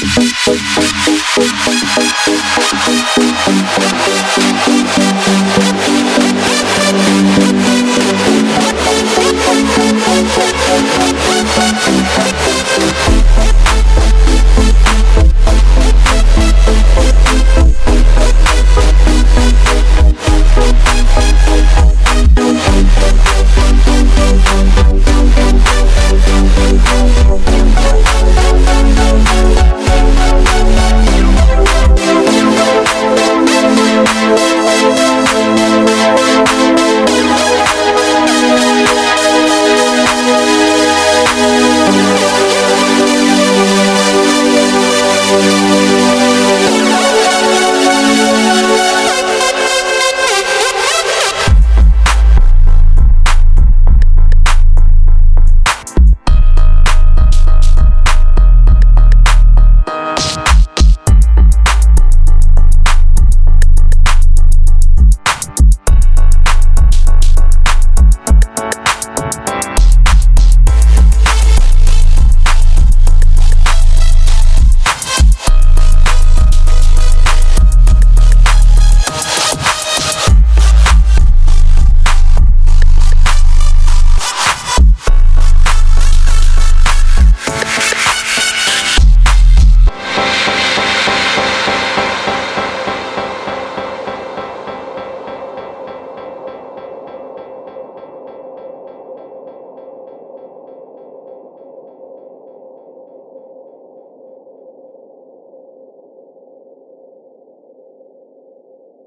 Música